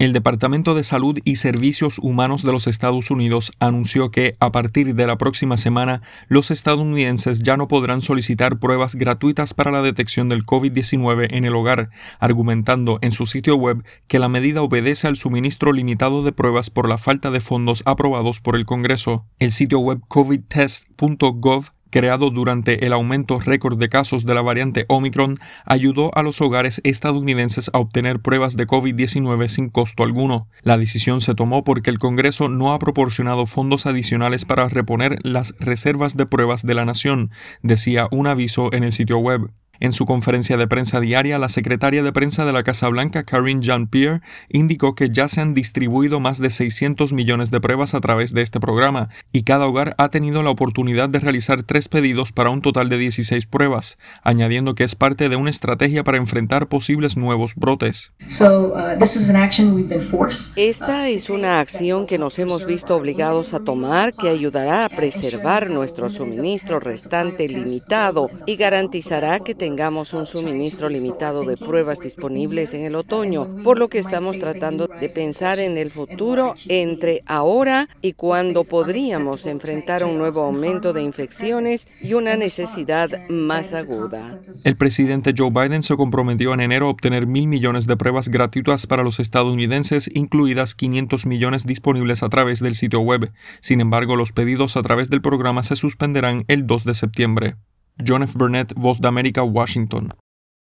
El Departamento de Salud y Servicios Humanos de los Estados Unidos anunció que a partir de la próxima semana los estadounidenses ya no podrán solicitar pruebas gratuitas para la detección del COVID-19 en el hogar, argumentando en su sitio web que la medida obedece al suministro limitado de pruebas por la falta de fondos aprobados por el Congreso. El sitio web covidtest.gov creado durante el aumento récord de casos de la variante Omicron, ayudó a los hogares estadounidenses a obtener pruebas de COVID-19 sin costo alguno. La decisión se tomó porque el Congreso no ha proporcionado fondos adicionales para reponer las reservas de pruebas de la nación, decía un aviso en el sitio web. En su conferencia de prensa diaria, la secretaria de prensa de la Casa Blanca, Karine Jean-Pierre, indicó que ya se han distribuido más de 600 millones de pruebas a través de este programa y cada hogar ha tenido la oportunidad de realizar tres pedidos para un total de 16 pruebas, añadiendo que es parte de una estrategia para enfrentar posibles nuevos brotes. Uh, Esta es una acción que nos hemos visto obligados a tomar que ayudará a preservar nuestro suministro restante limitado y garantizará que tengamos tengamos un suministro limitado de pruebas disponibles en el otoño, por lo que estamos tratando de pensar en el futuro entre ahora y cuando podríamos enfrentar un nuevo aumento de infecciones y una necesidad más aguda. El presidente Joe Biden se comprometió en enero a obtener mil millones de pruebas gratuitas para los estadounidenses, incluidas 500 millones disponibles a través del sitio web. Sin embargo, los pedidos a través del programa se suspenderán el 2 de septiembre. John F. Burnett, Voz de América, Washington.